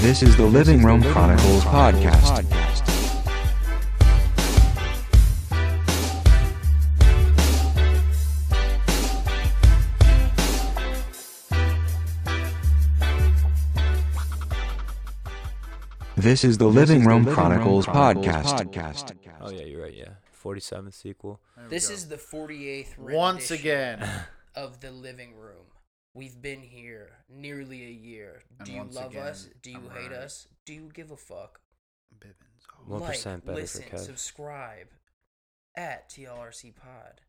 This is the Living Room Chronicles podcast. This is the Living Room Chronicles podcast. Oh yeah, you're right. Yeah, 47th sequel. This is the 48th Once again. of the living room. We've been here nearly a year. And Do you love again, us? Do you I'm hate right. us? Do you give a fuck? Bibbins. Oh, One like, percent better listen, for Kev. subscribe at TLRC Pod.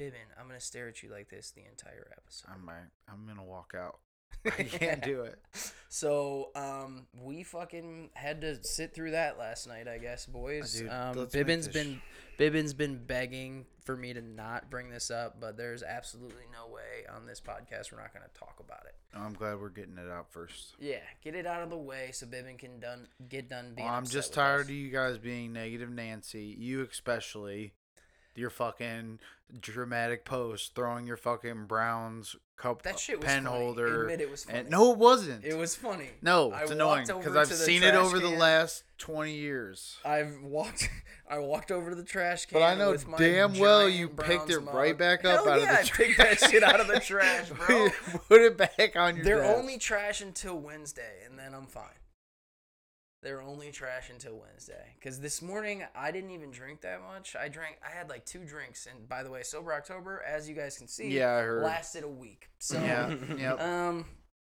Bibbin, I'm gonna stare at you like this the entire episode. I'm right. I'm gonna walk out. I can't do it. So, um, we fucking had to sit through that last night, I guess, boys. Dude, um, let's Bibbin's this been Bibbin's been begging for me to not bring this up, but there's absolutely no way on this podcast we're not going to talk about it. I'm glad we're getting it out first. Yeah, get it out of the way so Bibbin can done get done being. Well, I'm just tired us. of you guys being negative Nancy. You especially. Your fucking dramatic post throwing your fucking Browns cup That shit was pen funny. holder. Admit it was funny. And, no, it wasn't. It was funny. No, I it's annoying because I've seen it over the last 20 years. I've walked. I walked over to the trash can. But I know with my damn well you Browns picked it mug. right back up Hell out of yeah, the I picked that shit out of the trash, bro. Put it back on your They're desk. only trash until Wednesday, and then I'm fine. They're only trash until Wednesday. Because this morning, I didn't even drink that much. I drank, I had like two drinks. And by the way, Sober October, as you guys can see, Yeah, I heard. lasted a week. So, Yeah, yep. um,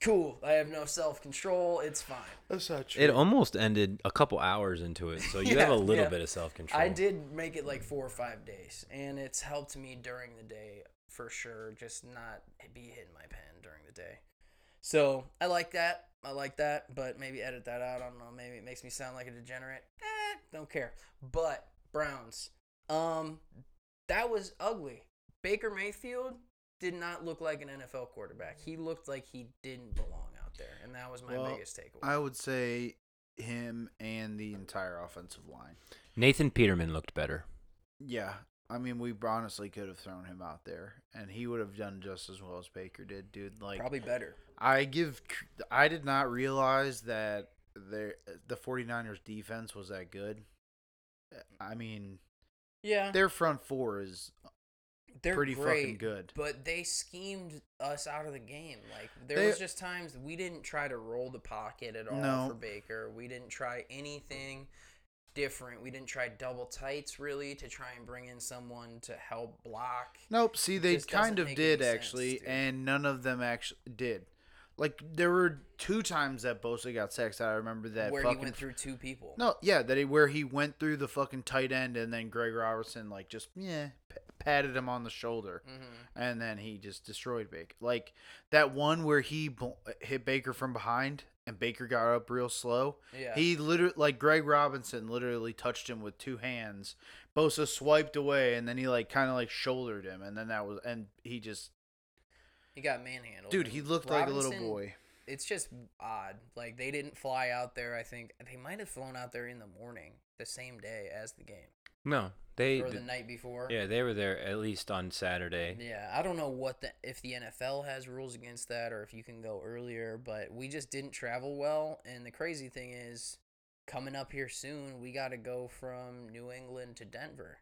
cool. I have no self control. It's fine. That's not true. It almost ended a couple hours into it, so you Yeah, have a little yeah. bit of self control. I did make it like four or five days, and it's helped me during the day for sure. Just not be hitting my pen during the day. So I like that. I like that, but maybe edit that out. I don't know. Maybe it makes me sound like a degenerate. Eh, don't care. But Browns, um, that was ugly. Baker Mayfield did not look like an NFL quarterback. He looked like he didn't belong out there, and that was my Well, biggest takeaway. I would say him and the entire offensive line. Nathan Peterman looked better. Yeah. I mean, we honestly could have thrown him out there, and he would have done just as well as Baker did, dude. Like, Probably better. I give, I did not realize that the the 49ers defense was that good. I mean, Yeah, their front four is they're pretty great, fucking good. But they schemed us out of the game. Like there They- was just times we didn't try to roll the pocket at all No. for Baker. We didn't try anything different. We didn't try double tights really to try and bring in someone to help block. Nope. See, they kind of did sense, actually, and none of them actually did. Like there were two times that Bosa got sacked. I remember that where fucking he went through two people. No, yeah, that he, where he went through the fucking tight end, and then Greg Robinson like just yeah p- patted him on the shoulder, hmm and then he just destroyed Baker. Like that one where he hit Baker from behind, and Baker got up real slow. Yeah. He literally like Greg Robinson literally touched him with two hands. Bosa swiped away, and then he like kind of like shouldered him, and then that was and he just he got manhandled. dude he looked like a little boy. It's just odd. Like they didn't fly out there. I think they might have flown out there in the morning, the same day as the game, No, they. or the night before. yeah, they were there at least on Saturday. Yeah, I don't know what the if the NFL has rules against that or if you can go earlier, but we just didn't travel well. And the crazy thing is, coming up here soon, we got to go from New England to Denver.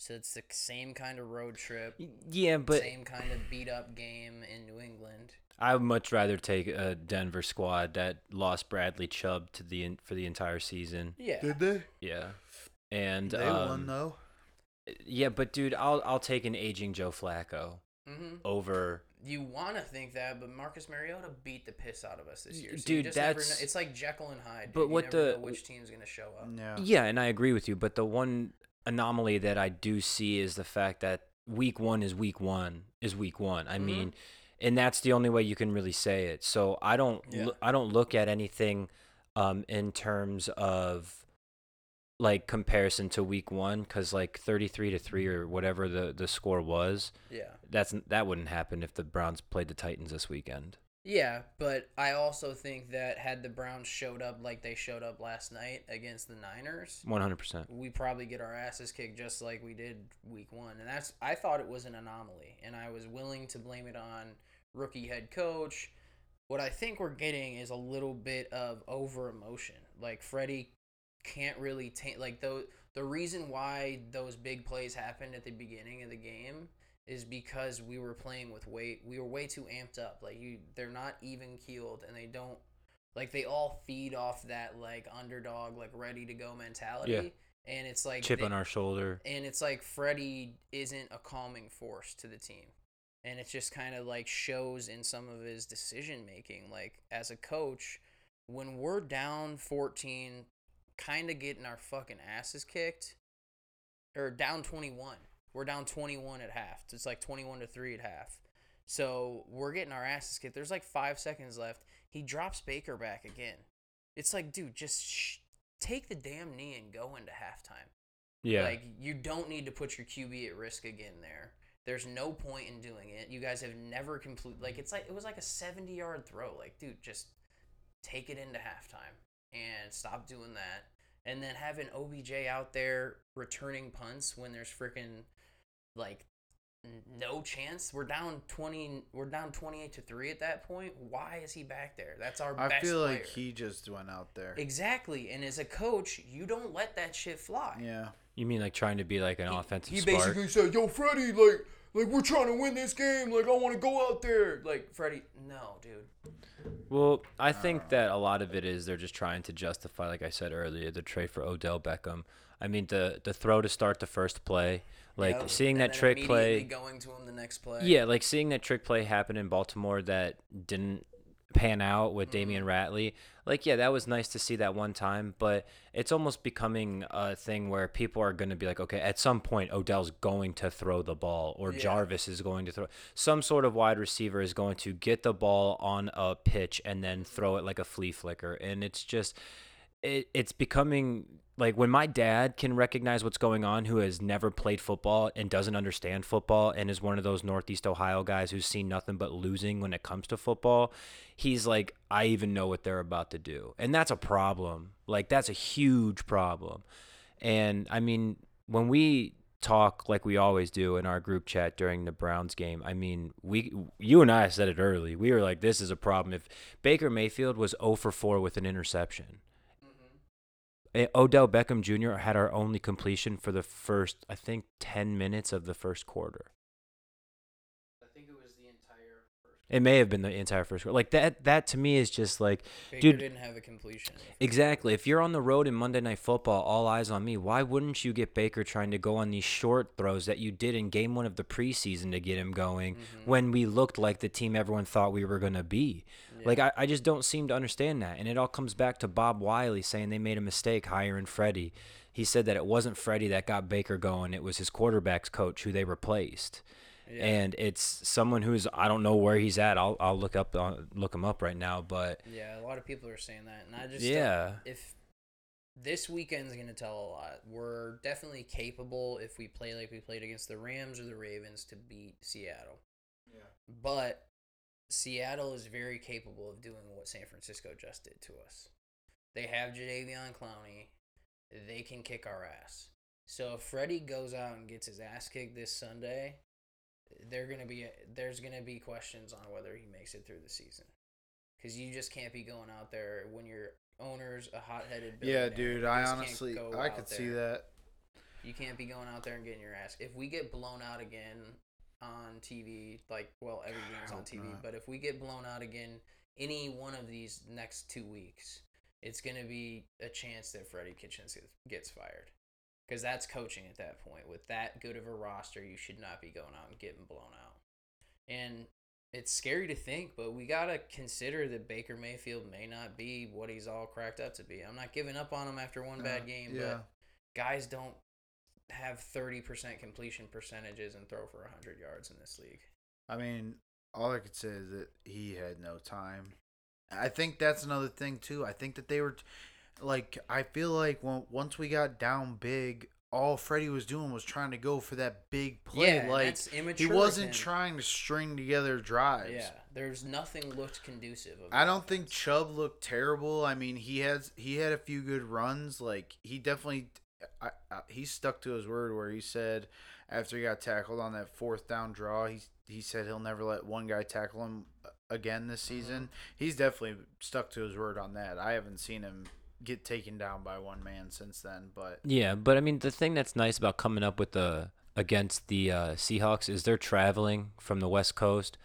So it's the same kind of road trip, Yeah, but same kind of beat up game in New England. I would much rather take a Denver squad that lost Bradley Chubb to the for the entire season. Yeah, Did they? Yeah, and They um, won though. Yeah, but dude, I'll I'll take an aging Joe Flacco hmm over. you want to think that, but Marcus Mariota beat the piss out of us this year. So Dude, just that's- know. It's like Jekyll and Hyde. But dude. You what never the- know which team's gonna show up? Yeah. Yeah, and I agree with you, but the one anomaly that I do see is the fact that week one is week one is week one. I Mhm. mean, and that's the only way you can really say it. So I don't Yeah. loo- I don't look at anything um in terms of like comparison to week one because like 33 to 3 or whatever the the score was Yeah. that's that wouldn't happen if the browns played the titans this weekend Yeah, but I also think that had the Browns showed up like they showed up last night against the Niners, 100% we probably get our asses kicked just like we did week one. And that's I thought it was an anomaly, and I was willing to blame it on rookie head coach, what I think we're getting is a little bit of over emotion. Like Freddie can't really take like the the reason why those big plays happened at the beginning of the game is because we were playing with weight. We were way too amped up. Like you, they're not even keeled, and they don't like they all feed off that like underdog, like ready to go mentality. Yeah. And it's like Chip they- on our shoulder. and it's like Freddie isn't a calming force to the team. And it just kind of like shows in some of his decision making. Like as a coach, when we're down 14, kind of getting our fucking asses kicked, or down 21, we're down 21 at half. It's like 21 to 3 at half. So we're getting our asses kicked. There's like five seconds left. He drops Baker back again. It's like, dude, just sh- take the damn knee and go into halftime. Yeah. Like you don't need to put your QB at risk again there. There's no point in doing it. You guys have never complete like it's like it was like a 70 yard throw. Like, dude, just take it into halftime and stop doing that. And then having OBJ out there returning punts when there's freaking like n- no chance. We're down 20 we're down 28 to 3 at that point. Why is he back there? That's our I best feel like he just went out there. Exactly. And as a coach, you don't let that shit fly. Yeah. you mean like trying to be like an He- offensive He spark? basically said, "Yo, Freddie, like, like we're trying to win this game. Like, I want to go out there." Like, Freddie, no, dude. Well, I think that a lot of it is they're just trying to justify, like I said earlier, the trade for Odell Beckham. I mean, the the throw to start the first play, like Yep. seeing And that trick play. going to him the next play. Yeah, like seeing that trick play happen in Baltimore that didn't pan out with Damion Mm-hmm. Ratley. Like, yeah, that was nice to see that one time, but it's almost becoming a thing where people are going to be like, okay, at some point, Odell's going to throw the ball, or Yeah. Jarvis is going to throw. Some sort of wide receiver is going to get the ball on a pitch and then throw it like a flea flicker. And it's just, it, it's becoming like when my dad can recognize what's going on who has never played football and doesn't understand football and is one of those northeast ohio guys who's seen nothing but losing when it comes to football he's like i even know what they're about to do and that's a problem like that's a huge problem and i mean when we talk like we always do in our group chat during the Browns game. I mean, we you and I said it early. We were like this is a problem if Baker Mayfield was 0 for 4 with an interception. Eh, Odell Beckham Jr. had our only completion for the first, I think, 10 minutes of the first quarter. I think it was the entire first. It may have been the entire first quarter. Like that, that to me is just like, Baker dude, didn't have a completion. exactly. If you're on the road in Monday Night Football, all eyes on me, why wouldn't you get Baker trying to go on these short throws that you did in game one of the preseason to get him going Mm-hmm. when we looked like the team everyone thought we were going to be? Like, I, I just don't seem to understand that. And it all comes back to Bob Wylie saying they made a mistake hiring Freddie. He said that it wasn't Freddie that got Baker going, it was his quarterback's coach who they replaced. Yeah. And it's someone who's I don't know where he's at. I'll I'll look up uh, look him up right now, but Yeah, a lot of people are saying that, and I just Yeah. If this weekend's gonna tell a lot, we're definitely capable if we play like we played against the Rams or the Ravens to beat Seattle. Yeah. But Seattle is very capable of doing what San Francisco just did to us. They have Jadeveon Clowney. They can kick our ass. So if Freddie goes out and gets his ass kicked this Sunday, they're gonna be there's gonna be questions on whether he makes it through the season. Because you just can't be going out there when your owner's a hot-headed. Yeah, dude. I honestly, I could see that. You can't be going out there and getting your ass. If we get blown out again on TV, like well, every game's on TV, not. but if we get blown out again, any one of these next two weeks, it's gonna be a chance that Freddie Kitchens gets fired. Because that's coaching at that point. With that good of a roster, you should not be going out and getting blown out. And it's scary to think, but we gotta consider that Baker Mayfield may not be what he's all cracked up to be. I'm not giving up on him after one bad Uh, game, yeah. but guys don't have 30% completion percentages and throw for 100 yards in this league. I mean, all I could say is that he had no time. I think that's another thing too. I think that they were like I feel like when once we got down big, all Freddie was doing was trying to go for that big play. Yeah, like he wasn't trying to string together drives. Yeah, there's nothing looked conducive of I don't think offense. Chubb looked terrible. I mean, he has he had a few good runs. Like he definitely, I, I, he stuck to his word where he said after he got tackled on that fourth down draw, he he said he'll never let one guy tackle him again this Mm-hmm. season. He's definitely stuck to his word on that. I haven't seen him get taken down by one man since then, but Yeah, but I mean the thing that's nice about coming up with the against the uh, Seahawks is they're traveling from the West Coast,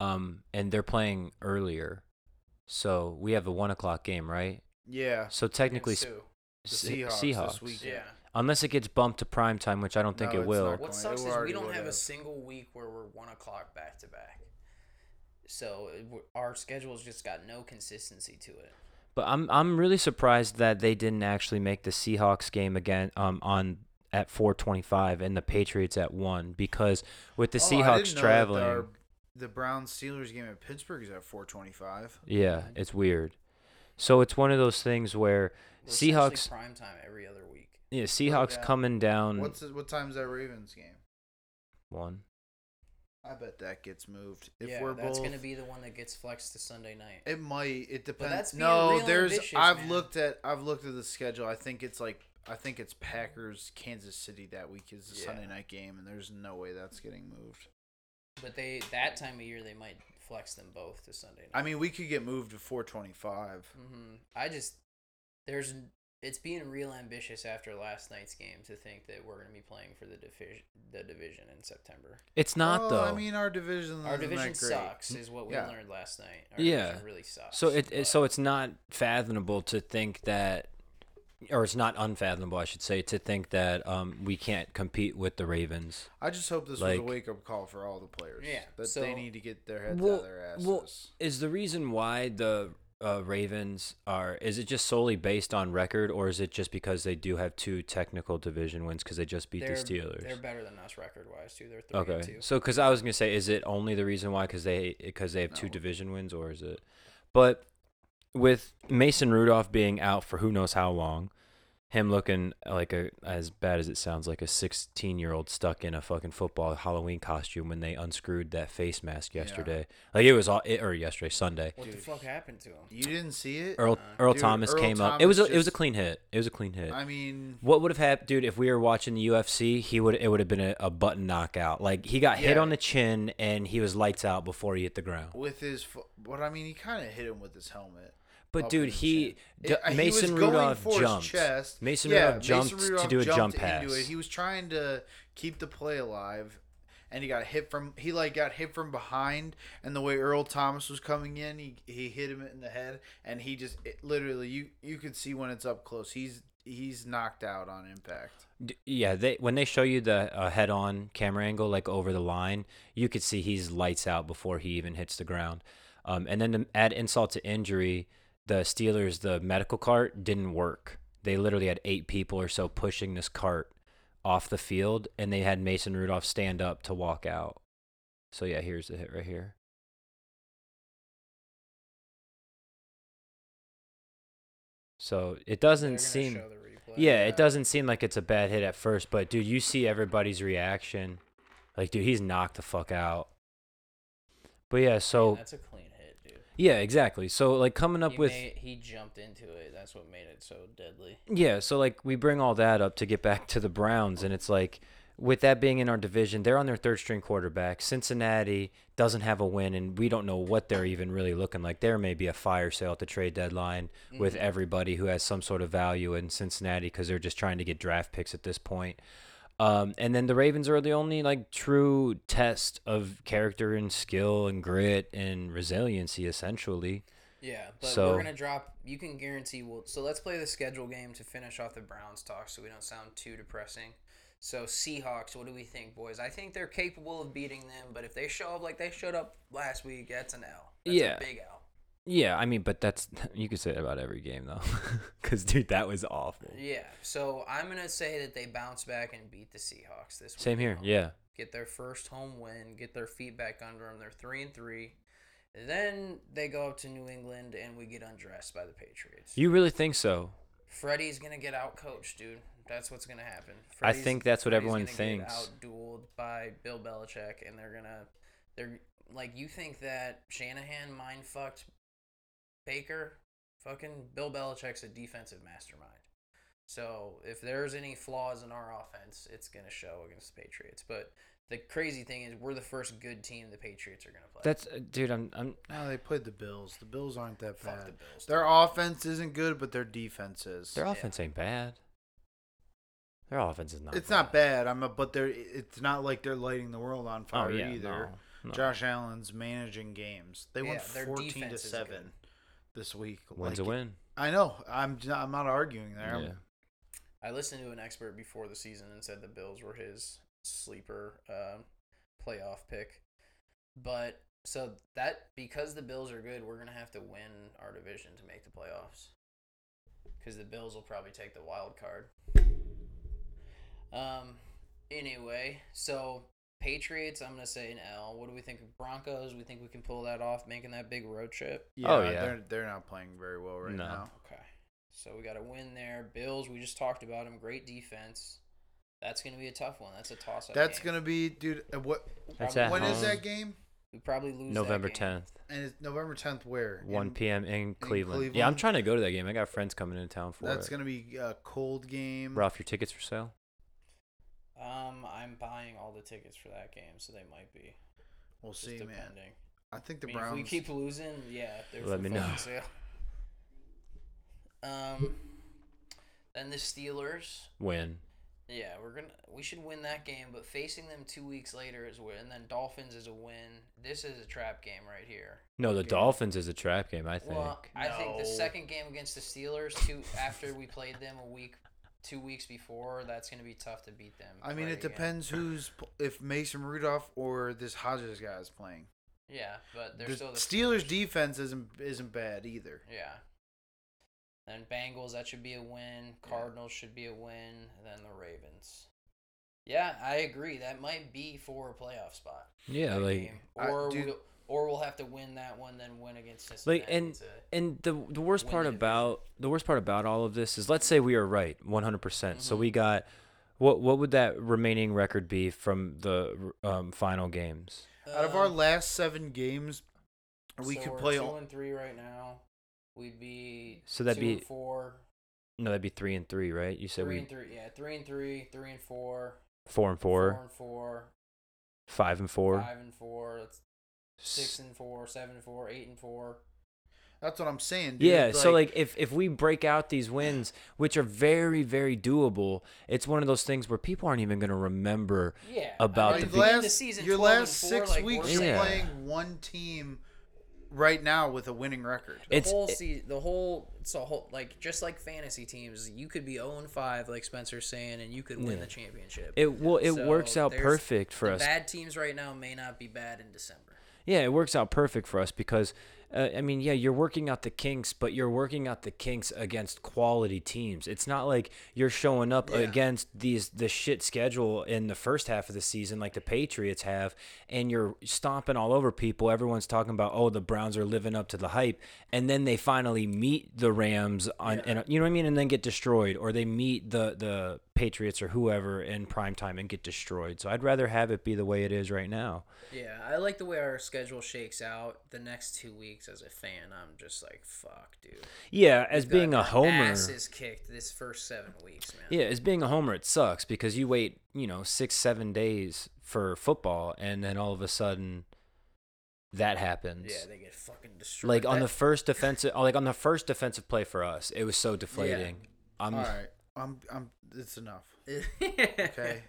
um, and they're playing earlier. So we have a one o'clock game, right? yeah, So technically, Against s- who? the Seahawks, Seahawks. this week. Yeah. unless it gets bumped to prime time, which I don't think No, it will. What going- sucks it is we don't have a single week where we're one o'clock back to back. So it- w- our schedule's just got no consistency to it. But I'm I'm really surprised that they didn't actually make the Seahawks game again um on at 4:25 and the Patriots at 1 because with the Oh, I Seahawks didn't know that traveling our- the Browns Steelers game at Pittsburgh is at 425. yeah, it's weird. So it's one of those things where We're Seahawks prime time every other week. yeah, Seahawks yeah. coming down What's the, what time's that Ravens game? 1. I bet that gets moved. If yeah, we're that's both, gonna be the one that gets flexed to Sunday night. It might. It depends. no, there's. ambitious, I've man. looked at. I've looked at the schedule. I think it's like. I think it's Packers Kansas City that week is the Yeah. Sunday night game, and there's no way that's getting moved. But they that time of year they might flex them both to Sunday night. I mean, we could get moved to 425. Mm-hmm. I just there's it's being real ambitious after last night's game to think that we're gonna be playing for the division the division in September. It's not Oh, though. I mean, our division. Our division great. sucks, is what we Yeah. learned last night. Our Yeah. division really sucks. So it, it so it's not fathomable to think that, or it's not unfathomable, I should say, to think that um we can't compete with the Ravens. I just hope this Like- was a wake up call for all the players. Yeah, that so- they need to get their heads out Well- of their asses. well, Is the reason why the uh, Ravens are is it just solely based on record, or is it just because they do have two technical division wins because they just beat they're, the Steelers? They're better than us record wise too. They're three Okay, two. so because I was gonna say, is it only the reason why because they because they have two division wins, or is it? But with Mason Rudolph being out for who knows how long, him looking like a as bad as it sounds like a 16 year old stuck in a fucking football Halloween costume when they unscrewed that face mask Yeah. yesterday. Like it was all it, or yesterday Sunday. What the fuck happened to him? you didn't see it. Earl Uh, Earl Dude, Thomas Earl came up. It was a, Thomas it was a clean hit. It was a clean hit. I mean, What would have happened, dude? If we were watching the UFC, he would it would have been a, a button knockout. Like he got hit on the chin and he was lights out before he hit the ground. with his, fo- but I mean, he kind of hit him with his helmet. But dude, in he, chin. D- Yeah, was Mason going Rudolph for his jumped. chest. Mason Yeah, Rudolph jumped Mason Rudolph to do a jump pass. Into it. He was trying to keep the play alive, and he got hit from. He like got hit from behind, and the way Earl Thomas was coming in, he he hit him in the head, and he just it, literally you you could see when it's up close. He's he's knocked out on impact. Yeah, they when they show you the uh, head-on camera angle, like over the line, you could see he's lights out before he even hits the ground. Um, and then to add insult to injury, the Steelers, the medical cart didn't work. They literally had eight people or so pushing this cart off the field, and they had Mason Rudolph stand up to walk out. So yeah, here's the hit right here. So it doesn't seem. show the replay. Yeah, Yeah. it doesn't seem like it's a bad hit at first, but dude, you see everybody's reaction. Like, dude, he's knocked the fuck out. But yeah, so that's a clean hit, dude. Yeah, exactly. So like coming up he with made- he jumped into it. That's what made it so deadly. yeah, so like we bring all that up to get back to the Browns, and it's like with that being in our division, they're on their third string quarterback. Cincinnati doesn't have a win, and we don't know what they're even really looking like. There may be a fire sale at the trade deadline with Mhm. everybody who has some sort of value in Cincinnati because they're just trying to get draft picks at this point. Um, and then the Ravens are the only like true test of character and skill and grit and resiliency, essentially. Yeah, but So- we're gonna drop. You can guarantee we'll. So let's play the schedule game to finish off the Browns talk, so we don't sound too depressing. So Seahawks, what do we think, boys? I think they're capable of beating them, but if they show up like they showed up last week, that's an L. That's Yeah. a big L. Yeah, I mean, but that's you could say that about every game though, because dude, that was awful. Yeah. So I'm gonna say that they bounce back and beat the Seahawks this week. Same here. home. Yeah. Get their first home win. Get their feet back under them. They're three and three. Then they go up to New England and we get undressed by the Patriots. You really think so? Freddie's gonna get out coached, dude. That's what's gonna happen. I think that's what Freddie's everyone thinks. Get out dueled by Bill Belichick, and they're gonna, they're like, you think that Shanahan mind fucked Baker? Fucking Bill Belichick's a defensive mastermind. So if there's any flaws in our offense, it's gonna show against the Patriots. But the crazy thing is, we're the first good team the Patriots are gonna play. That's uh, dude. I'm I'm No, they played the Bills. The Bills aren't that Fuck bad. the Bills. Their offense isn't good, but their defense is. their offense ain't bad. Their offense is not. it's not bad. I'm a, but they're. It's not like they're lighting the world on Oh fire yeah, either. no, no. Josh Allen's managing games. They went Yeah, their fourteen to defense is seven good. This week. Wins a win. I know. I'm. j- I'm not arguing there. I'm- Yeah. I listened to an expert before the season and said the Bills were his sleeper uh, playoff pick. But so that because the Bills are good, we're gonna have to win our division to make the playoffs. Because the Bills will probably take the wild card. Um. Anyway, so Patriots, I'm gonna say an L. What do we think of Broncos? We think we can pull that off, making that big road trip. Yeah, Oh, yeah. They're they're not playing very well right No. now. Okay. So we got to win there. Bills, we just talked about them. Great defense. That's going to be a tough one. That's a toss up. That's gonna be, dude. uh, What? That's Probably- at When is home. that game? We probably lose that November game. 10th, And it's November 10th. Where? 1 In- p.m. in Cleveland. Yeah, I'm trying to go to that game. I got friends coming into town for That's it. That's gonna be a cold game. Ralph, your tickets for sale? Um, I'm buying all the tickets for that game, so they might be. We'll Just see, man. depending. I think I the mean, Browns. if we keep losing, yeah, they're Let me know. sale. Um, then the Steelers. Win. Yeah, we're gonna we should win that game, but facing them two weeks later is a win. And then Dolphins is a win. This is a trap game right here. No, the Okay. Dolphins is a trap game, I think. Well, I think the second game against the Steelers, two after we played them a week, two weeks before, that's gonna be tough to beat them. I mean, right it again. depends who's if Mason Rudolph or this Hodges guy is playing. Yeah, but they're The still the Steelers defense isn't isn't bad either. Yeah. Then Bengals, that should be a win. Cardinals should be a win. And then the Ravens. Yeah, I agree. That might be for a playoff spot. yeah, like game. I- or dude- we'll, or we'll have to win that one, then win against Cincinnati. like and to- and the the worst part the about the worst part about all of this is let's say we are right 100%. percent So we got what what would that remaining record be from the um, final games? Out of our Um, last seven games, we so could play. two all, and three right now. We'd be So that'd two be- and four, No, that'd be 3 and 3, right? You said three we and three. Yeah, three and three, three and four, 4 and 4, four and four, 5 and 4. five and four. That's six and four, seven and four, eight and four. that's what I'm saying. Dude. Yeah, so like if if we break out these wins, which are very very doable, it's one of those things where people aren't even going to remember. Yeah, About I the mean, big- we end last the season your last four, six like, weeks, you're Yeah. playing one team right now with a winning record. The It's- whole it- se- the whole it's a whole like just like fantasy teams, you could be 0 and 5 like Spencer's saying and you could win Yeah. the championship. It well it So works out perfect for the us. Bad teams right now may not be bad in December. Yeah, it works out perfect for us because, uh, I mean, yeah, you're working out the kinks, but you're working out the kinks against quality teams. It's not like you're showing up Yeah. against these the shit schedule in the first half of the season like the Patriots have, and you're stomping all over people. Everyone's talking about, oh, the Browns are living up to the hype, and then they finally meet the Rams on, and you know what I mean, and then get destroyed, or they meet the the Patriots or whoever in prime time and get destroyed. So I'd rather have it be the way it is right now. Yeah, I like the way our schedule shakes out the next 2 weeks as a fan. I'm just like, fuck, dude. Yeah, as Got being a our homer. asses kicked this first 7 weeks, man. Yeah, as being a homer, it sucks because you wait, you know, six, seven days for football, and then all of a sudden, that happens. Yeah, they get fucking destroyed. like on the first defensive, like on the first defensive play for us, it was so deflating. I'm All right, I'm I'm. It's enough. Okay,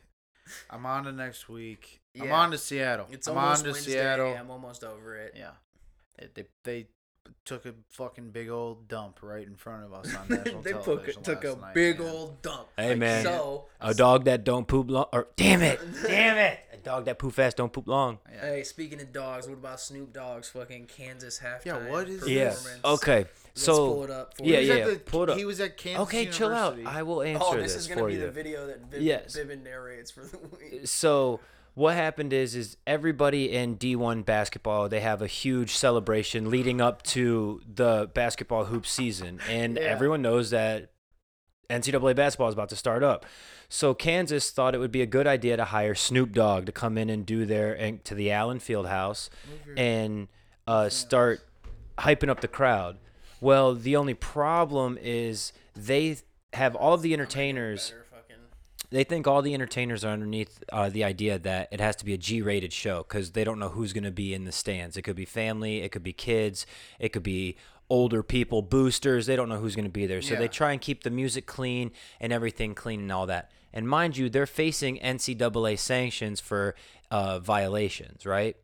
I'm on to next week. Yeah. I'm on to Seattle. It's I'm almost on to Wednesday. Seattle. I'm almost over it. Yeah, It- they they took a fucking big old dump right in front of us on national they took, television took a night, big man. old dump. Hey, Like, man. So a dog that don't poop long, or damn it, damn it, a dog that poop fast don't poop long. Yeah. Hey, speaking of dogs, what about Snoop Dogg's fucking Kansas halftime? Yeah, what is Yeah. this? Okay. Let's So pull it up for yeah, He was you. at yeah. the- pull it up. He was at Kansas okay, chill out. I will oh, answer Oh, this, this is gonna be you. the video that Viv, Yes. Vivian narrates for the week. so what happened is is everybody in D1 basketball they have a huge celebration leading up to the basketball hoop season and Yeah. everyone knows that NCAA basketball is about to start up. So Kansas thought it would be a good idea to hire Snoop Dogg to come in and do their and to the Allen Fieldhouse and uh, start hyping up the crowd. Well, the only problem is they have all of the entertainers. They think all the entertainers are underneath uh, the idea that it has to be a G-rated show because they don't know who's going to be in the stands. It could be family, it could be kids, it could be older people, boosters. They don't know who's going to be there, so Yeah. they try and keep the music clean and everything clean and all that. And mind you, they're facing NCAA sanctions for uh, violations, right?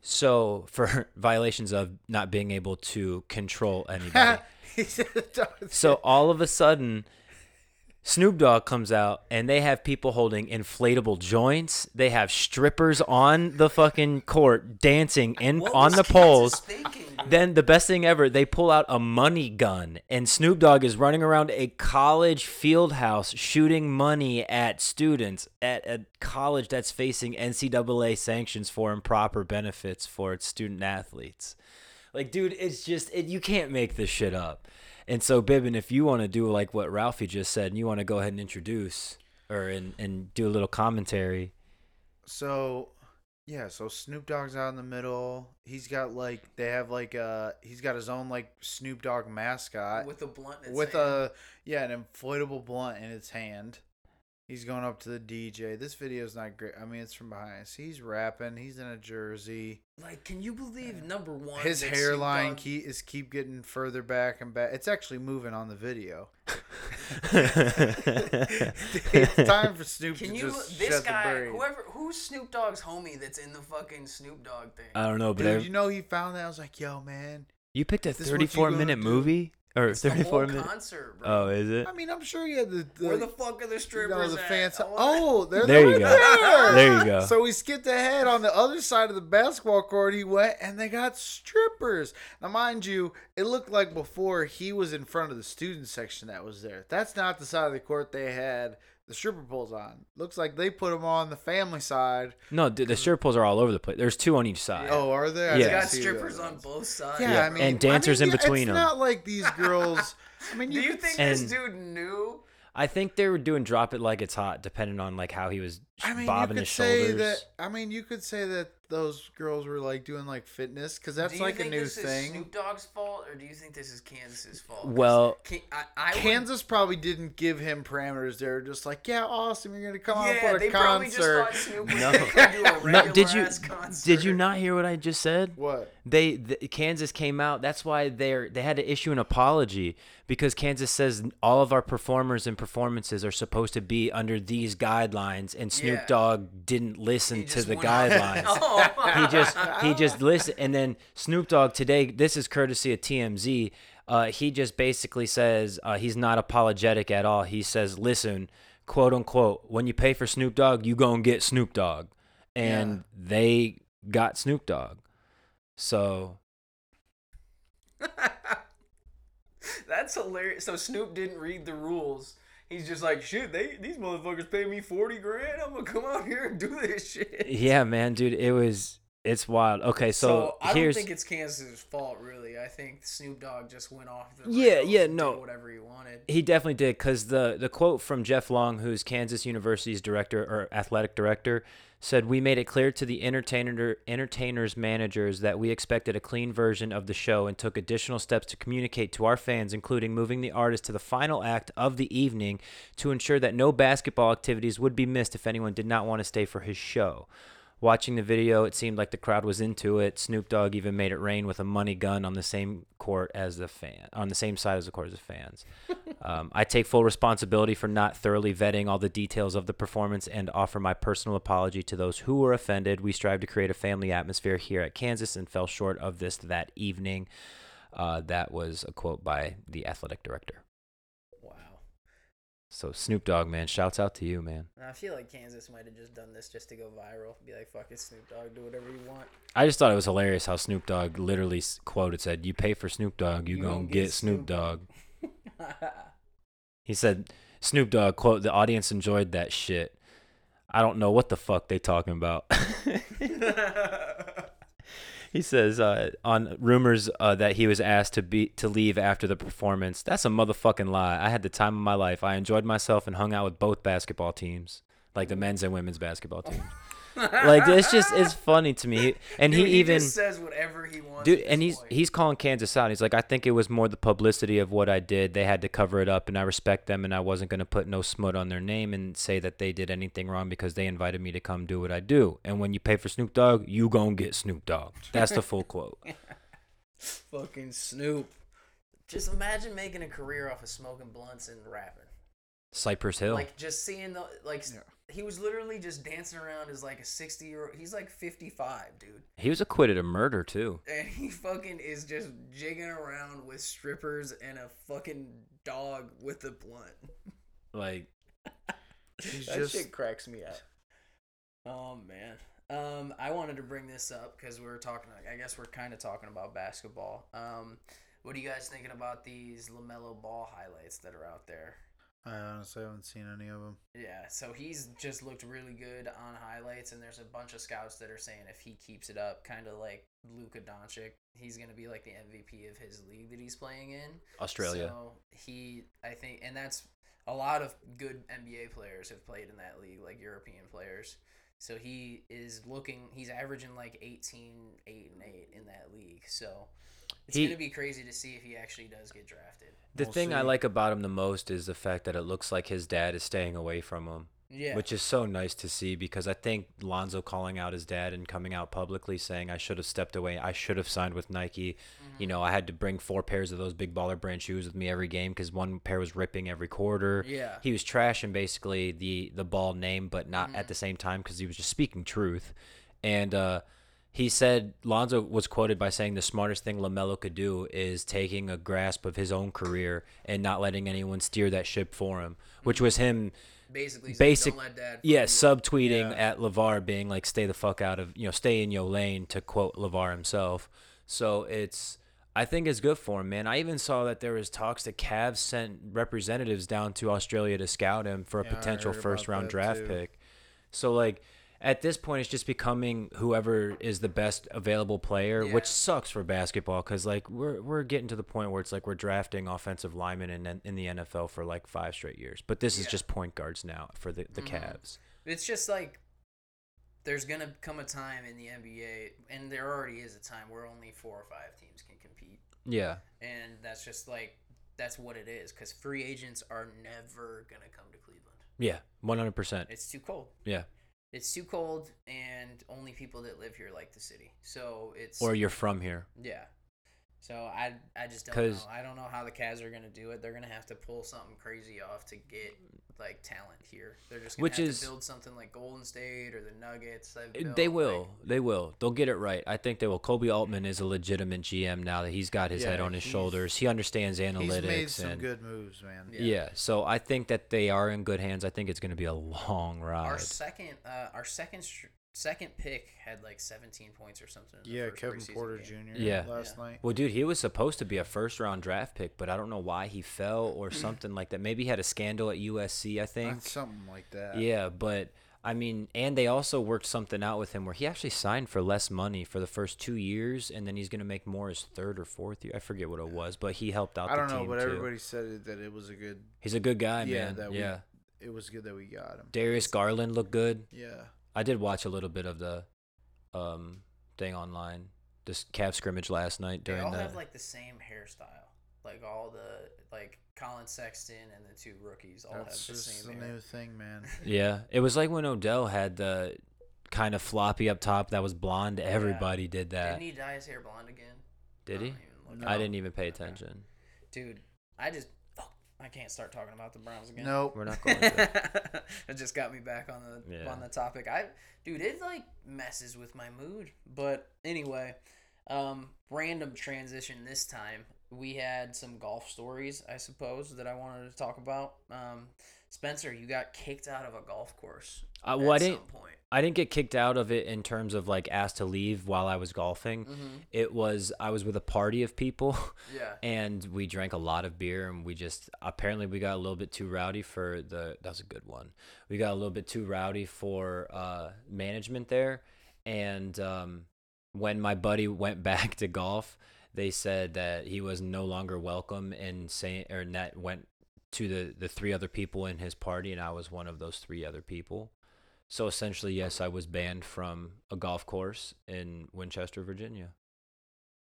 So for violations of not being able to control anybody. He said it does. So all of a sudden, Snoop Dogg comes out and they have people holding inflatable joints. They have strippers on the fucking court dancing in What on the poles. thinking. Then the best thing ever, they pull out a money gun and Snoop Dogg is running around a college field house shooting money at students at a college that's facing NCAA sanctions for improper benefits for its student athletes. Like, dude, it's just it, you can't make this shit up. And so, Bibbin, if you want to do like what Ralphie just said, and you want to go ahead and introduce or and, and do a little commentary. So, yeah, so Snoop Dogg's out in the middle. He's got like they have like uh he's got his own like Snoop Dogg mascot with a blunt. in its with hand. a yeah an inflatable blunt in his hand. He's going up to the DJ. This video's not great. I mean, it's from behind us. He's rapping. He's in a jersey. like, can you believe number one? His that Snoop hairline Dogg- key is keep getting further back and back. It's actually moving on the video. it's time for Snoop Can to you? just This shut guy, the brain. whoever, who's Snoop Dogg's homie that's in the fucking Snoop Dogg thing? I don't know, but Dude, I- you know he found that. I was like, yo, man. you picked a Is this what you 34 gonna minute movie or It's the 34 whole minute. concert, bro. Oh, is it? I mean, I'm sure he had the. the Where the fuck are the you strippers know, the at? fans. I Oh, they're There you right go. There. There you go. So we skipped ahead on the other side of the basketball court. He went and they got strippers. Now, mind you, it looked like before he was in front of the student section that was there. That's not the side of the court they had the stripper poles on. Looks like they put them on the family side. No, dude, the stripper poles are all over the place. There's two on each side. Oh, are there? I Yeah. They didn't got see strippers those. on both sides. Yeah, Yeah, I mean, and dancers I mean, in between It's 'em. not like these girls. I mean, Do you could think And- this dude knew? I think they were doing drop it like it's hot, depending on like how he was I mean, bobbing you could his say shoulders. that. I mean, you could say that those girls were like doing like fitness because that's do you like a think new this thing. Is Snoop Dogg's fault, or do you think this is Kansas's fault? Well- Can- I, I would- Kansas probably didn't give him parameters. They were just like, "Yeah, awesome, you're gonna come out yeah, for they a probably just concert." thought Snoop No. gonna do a no, did you concert. did you not hear what I just said? what? They the, Kansas came out. That's why they're they had to issue an apology because Kansas says all of our performers and performances are supposed to be under these guidelines, and Snoop Yeah. Dogg didn't listen to the went on- guidelines. Oh. He just he just listen and then snoop dogg today this is courtesy of tmz uh, he just basically says uh, he's not apologetic at all he says listen quote unquote when you pay for snoop dogg you go and get snoop dogg and they got snoop dogg so That's hilarious. So Snoop didn't read the rules. He's just like, shit. They these motherfuckers pay me forty grand. I'm gonna come out here and do this shit. yeah man dude it was it's wild okay so, So, I don't think it's Kansas's fault, really. I think Snoop Dogg just went off the Yeah, yeah, no. whatever he wanted. He definitely did because the the quote from Jeff Long, who's Kansas University's director or athletic director, said, "We made it clear to the entertainer entertainers managers that we expected a clean version of the show and took additional steps to communicate to our fans, including moving the artist to the final act of the evening to ensure that no basketball activities would be missed if anyone did not want to stay for his show." Watching the video, it seemed like the crowd was into it. Snoop Dogg even made it rain with a money gun on the same court as the fan, on the same side as the court as the fans. Um, I take full responsibility for not thoroughly vetting all the details of the performance and offer my personal apology to those who were offended. We strive to create a family atmosphere here at Kansas and fell short of this that evening. Uh, that was a quote by the athletic director. So Snoop Dogg, man, shouts out to you, man. I feel like Kansas might have just done this just to go viral. Be like, fuck it, Snoop Dogg, do whatever you want. I just thought it was hilarious how Snoop Dogg literally quoted said, "You pay for Snoop Dogg, you, You gonna gonna get, get Snoop Snoop Dogg." He said, "Snoop Dogg quote: The audience enjoyed that shit. I don't know what the fuck they talking about." he says uh, on rumors uh, that he was asked to be to leave after the performance. That's a motherfucking lie. I had the time of my life. I enjoyed myself and hung out with both basketball teams, like the men's and women's basketball teams. Like it's just it's funny to me. And Dude, he even just says whatever he wants. dude and he's point. he's calling kansas out he's like i think it was more the publicity of what i did they had to cover it up and i respect them and i wasn't going to put no smut on their name and say that they did anything wrong because they invited me to come do what i do and when you pay for snoop dogg you gonna get snoop dogg that's the full quote fucking Snoop. Just imagine making a career off of smoking blunts and rapping. cypress hill Like just seeing the like Yeah. He was literally just dancing around as like a 60 year old. He's like 55, dude. he was acquitted of murder too And he fucking is just jigging around with strippers and a fucking dog with a blunt. like that just shit cracks me up. Oh man. Um, I wanted to bring this up because we are talking. I guess we're kind of talking about basketball. Um, what are you guys thinking about these Lamelo Ball highlights that are out there? I honestly haven't seen any of them. Yeah, so he's just looked really good on highlights, and there's a bunch of scouts that are saying if he keeps it up, kind of like Luka Doncic, he's gonna be like the MVP of his league that he's playing in. australia So he, I think, and that's a lot of good NBA players have played in that league, like European players. So he is looking, he's averaging like 18, 8, and 8 in that league. So it's He- going to be crazy to see if he actually does get drafted. the We'll thing i like about him the most is the fact that it looks like his dad is staying away from him Yeah. which is so nice to see because I think Lonzo calling out his dad and coming out publicly saying I should have stepped away, I should have signed with Nike. Mm-hmm. You know, I had to bring four pairs of those big baller brand shoes with me every game because one pair was ripping every quarter. Yeah. he was trashing basically the the ball name, but not Mm-hmm. at the same time because he was just speaking truth. And uh, he said Lonzo was quoted by saying the smartest thing Lamelo could do is taking a grasp of his own career and not letting anyone steer that ship for him, which was him Basically, saying, basic don't let dad yeah fuck subtweeting Yeah. at LaVar being like stay the fuck out of you know stay in your lane to quote LaVar himself so it's I think it's good for him man I even saw that there was talks that Cavs sent representatives down to Australia to scout him for a Yeah, potential first round draft too. pick so like at this point it's just becoming whoever is the best available player Yeah. which sucks for basketball because like we're, we're getting to the point where it's like we're drafting offensive linemen in, in the nfl for like five straight years but this is just point guards now for the, the Mhm. Cavs. It's just like there's gonna come a time in the NBA, and there already is a time where only four or five teams can compete, Yeah. and that's just like that's what it is. Because free agents are never gonna come to Cleveland. Yeah. One hundred percent. It's too cold. Yeah. It's too cold, and only people that live here like the city. So it's Or you're from here. yeah. So I I just don't know. I don't know how the Cavs are gonna do it. They're gonna have to pull something crazy off to get like talent here. They're just gonna Which have is- to build something like Golden State or the Nuggets. They've built, They like- will. They will. They'll get it right. I think they will. Koby Altman is a legitimate GM now that he's got his head on his shoulders. He understands analytics He's made some and good moves, man. Yeah. yeah. So I think that they are in good hands. I think it's going to be a long ride. Our ride. second, uh, our second, str- second pick had like 17 points or something. in the Yeah, first Kevin Porter game. Jr. Yeah. last Yeah. night. Well, dude, he was supposed to be a first round draft pick, but I don't know why he fell or something like that. Maybe he had a scandal at USC, I uh, think. That's something like that. Yeah, but I mean, and they also worked something out with him where he actually signed for less money for the first two years, and then he's gonna make more his third or fourth year. I forget what it was, but he helped out. I don't the know, team but too. everybody said that it was a good. he's a good guy, yeah, man. that we, yeah, it was good that we got him. Darius Garland looked good. Yeah, I did watch a little bit of the um thing online, this Cav scrimmage last night They during all the. have like the same hairstyle. Like all the like Collin Sexton and the two rookies all have the just same the hair. new thing, man. yeah, it was like when Odell had the kind of floppy up top that was blonde. Everybody did that. Didn't he dye his hair blonde again? Did I he? don't even look I didn't even pay Okay. attention. Dude, I just I can't start talking about the Browns again. Nope. We're not going to. it just got me back on the Yeah. on the topic. I dude, it like messes with my mood. But anyway, um, random transition this time. We had some golf stories, I suppose, that I wanted to talk about. Um, Spencer, you got kicked out of a golf course. Uh, well, I didn't. some point. I didn't get kicked out of it in terms of like asked to leave while I was golfing. Mhm. It was I was with a party of people Yeah. and we drank a lot of beer and we just apparently we got a little bit too rowdy for the that was a good one. We got a little bit too rowdy for uh management there and um when my buddy went back to golf, they said that he was no longer welcome and saying or that went to the the three other people in his party and I was one of those three other people. So essentially, yes, I was banned from a golf course in Winchester, Virginia.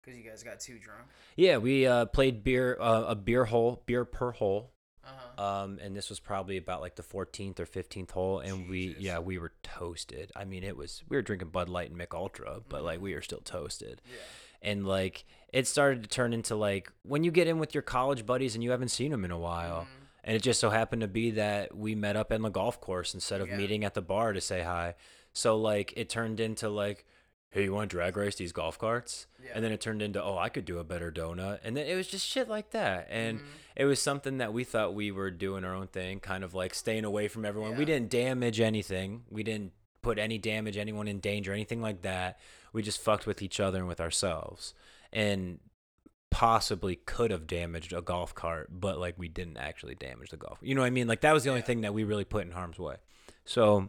Because you guys got too drunk. Yeah, we uh, played beer uh, a beer hole, beer per hole. Uh huh. Um, and this was probably about like the 14th or 15th hole, and we yeah we were toasted. I mean, it was we were drinking Bud Light and Mich Ultra, but like Mm-hmm. we were still toasted. yeah. And like it started to turn into like when you get in with your college buddies and you haven't seen them in a while. Mhm. And it just so happened to be that we met up in the golf course instead of Yeah. meeting at the bar to say hi. So like it turned into like, hey, you want to drag race these golf carts? Yeah. And then it turned into, oh, I could do a better donut. And then it was just shit like that. And Mhm. it was something that we thought we were doing our own thing, kind of like staying away from everyone. We didn't damage anything. We didn't put any damage, anyone in danger, anything like that. We just fucked with each other and with ourselves. And possibly could have damaged a golf cart, but like we didn't actually damage the golf. You know what I mean? Like that was the only thing that we really put in harm's way. So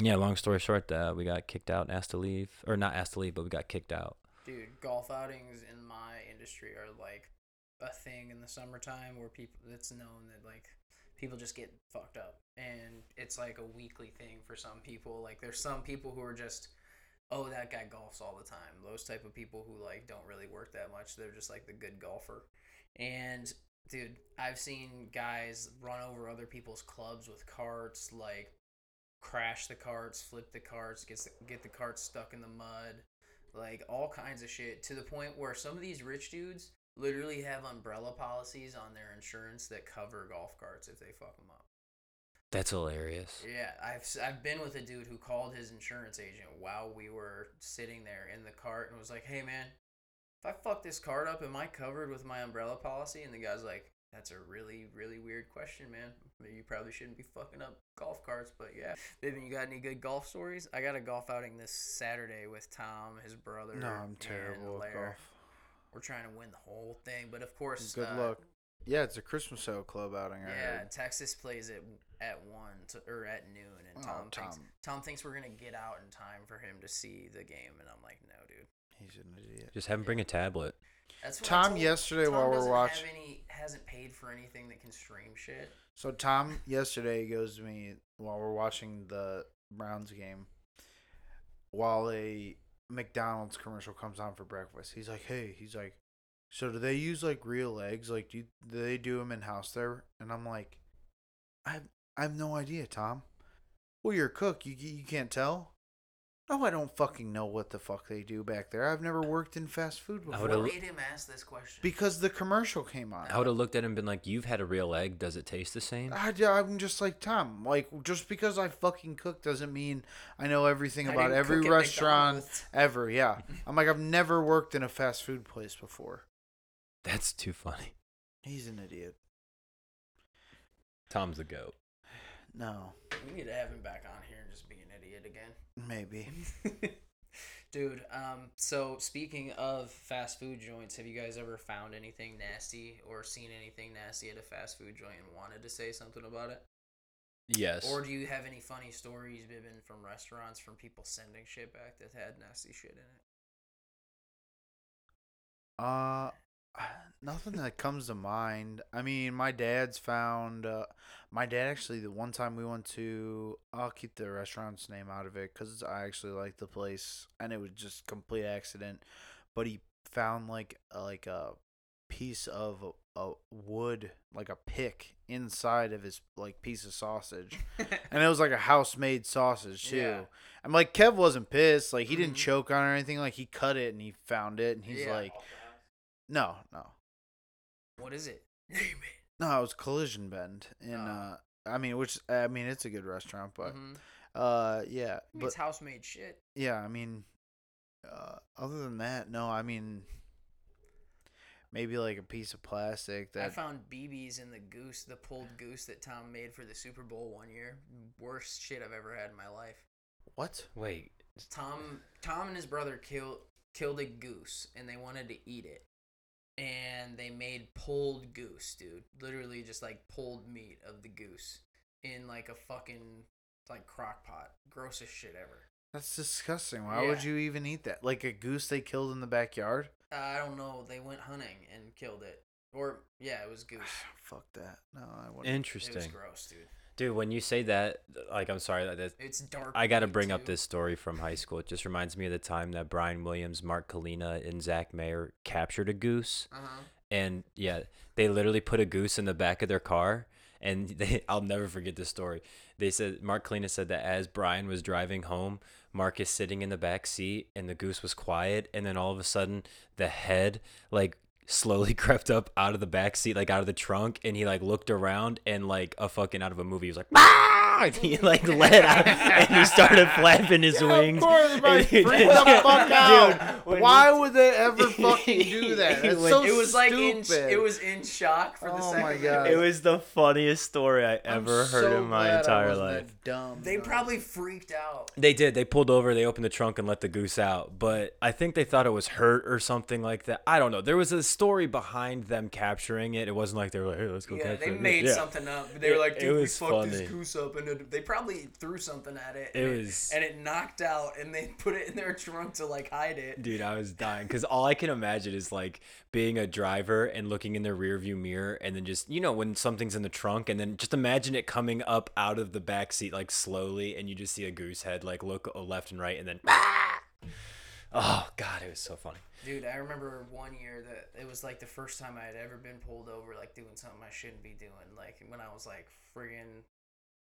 yeah, long story short, uh, we got kicked out and asked to leave, or not asked to leave, but we got kicked out. Dude, golf outings in my industry are like a thing in the summertime where people it's known that like people just get fucked up and it's like a weekly thing for some people. Like there's some people who are just oh that guy golfs all the time. Those type of people who like don't really work that much. They're just like the good golfer. And dude, I've seen guys run over other people's clubs with carts, like crash the carts, flip the carts, get the, get the carts stuck in the mud like all kinds of shit to the point where some of these rich dudes literally have umbrella policies on their insurance that cover golf carts if they fuck them up. That's hilarious. Yeah, I've s- I've been with a dude who called his insurance agent while we were sitting there in the cart and was like, "Hey man, if I fuck this cart up, am I covered with my umbrella policy?" And the guy's like, "That's a really really weird question, man. You probably shouldn't be fucking up golf carts, but yeah." Vivian, you got any good golf stories? I got a golf outing this Saturday with Tom, his brother. No, I'm and terrible at golf. We're trying to win the whole thing, but of course, Good uh, luck. Yeah, it's a Christmas sale club outing. Yeah, heard. Texas plays at at one to, or at noon, and Oh, Tom, thinks Tom. Tom thinks we're gonna get out in time for him to see the game, and I'm like, no, dude. He's an idiot. Just have him bring a tablet. That's what Tom yesterday Tom while we're doesn't have any, hasn't paid for anything that can stream shit. So Tom yesterday goes to me while we're watching the Browns game, while a McDonald's commercial comes on for breakfast. He's like, "Hey," he's like, "So do they use like real eggs? Like, do, you, do they do them in house there?" And I'm like, "I have, I have no idea, Tom. Well, you're a cook. You you can't tell." No, I don't fucking know what the fuck they do back there. I've never worked in fast food I before. would've- What made him ask this question? Because the commercial came on. I would have looked at him and been like, "You've had a real egg. Does it taste the same?" I, am just like Tom. Like, just because I fucking cook doesn't mean I know everything I about every restaurant McDonald's. ever. Yeah. I'm like, I've never worked in a fast food place before. That's too funny. He's an idiot. Tom's the goat. No, we need to have him back on here and just be an idiot again. Maybe. Dude, um, so speaking of fast food joints, have you guys ever found anything nasty or seen anything nasty at a fast food joint and wanted to say something about it? Yes. Or do you have any funny stories, Bibbin, from restaurants from people sending shit back that had nasty shit in it? Uh, nothing that comes to mind. I mean, my dad's found. Uh, my dad actually, the one time we went to, I'll keep the restaurant's name out of it because I actually like the place, and it was just complete accident. But he found like a, like a piece of a, wood, like a pick inside of his like piece of sausage, and it was like a house made sausage too. Yeah. I'm like Kev wasn't pissed, like he didn't Mhm. choke on or anything. Like he cut it and he found it, and he's Yeah. like. No, no, What is it? Name it. no. It was Collision Bend in. Oh. uh I mean, which I mean, it's a good restaurant, but Mhm. uh, yeah, I mean, but it's house made shit. yeah, I mean, uh, other than that, no. I mean, maybe like a piece of plastic that I found BBs in the goose, the pulled goose that Tom made for the Super Bowl one year. Worst shit I've ever had in my life. what? Wait. Tom Tom and his brother killed killed a goose and they wanted to eat it. And they made pulled goose, dude. Literally just like pulled meat of the goose in like a fucking like crock pot. Grossest shit ever. That's disgusting. Why would you even eat that? Like a goose they killed in the backyard? Uh, I don't know. They went hunting and killed it. Or yeah, it was goose. Fuck that. No, I wouldn't. Interesting. It was Interesting. gross, dude. Dude, when you say that, like, I'm sorry that that- It's dark. I got to bring up too. this story from high school. It just reminds me of the time that Brian Williams, Mark Kalina, and Zach Mayer captured a goose. Uh-huh. And yeah, they literally put a goose in the back of their car. And they, I'll never forget this story. They said Mark Kalina said that as Brian was driving home, Mark is sitting in the back seat, and the goose was quiet. And then all of a sudden, the head like slowly crept up out of the back seat, like out of the trunk, and he like looked around and like a fucking out of a movie. He was like, "Ah!" And he like let out, and he started flapping his wings. Of course, And everybody freaked the fuck out. Dude, when Why would they ever fucking do that? That's When- so It was like in, it was in shock for the Oh second. my. God. It was the funniest story I I'm ever heard so in my entire life. dumb. They no. probably freaked out. They did. They pulled over, they opened the trunk and let the goose out. But I think they thought it was hurt or something like that. I don't know. There was a story behind them capturing it. It wasn't like they were like, hey, let's go Yeah, capture they it. made Yeah. something up. They It- were like, it dude, we fucked funny. this goose up, and it, they probably threw something at it. It and was- and it knocked out, and they put it in their trunk to like hide it. Dude, I was dying because all I can imagine is like being a driver and looking in the rearview mirror, and then just you know when something's in the trunk, and then just imagine it coming up out of the back seat like slowly, and you just see a goose head like look left and right, and then ah! oh god, it was so funny. Dude, I remember one year that it was like the first time I had ever been pulled over, like doing something I shouldn't be doing. Like when I was like friggin',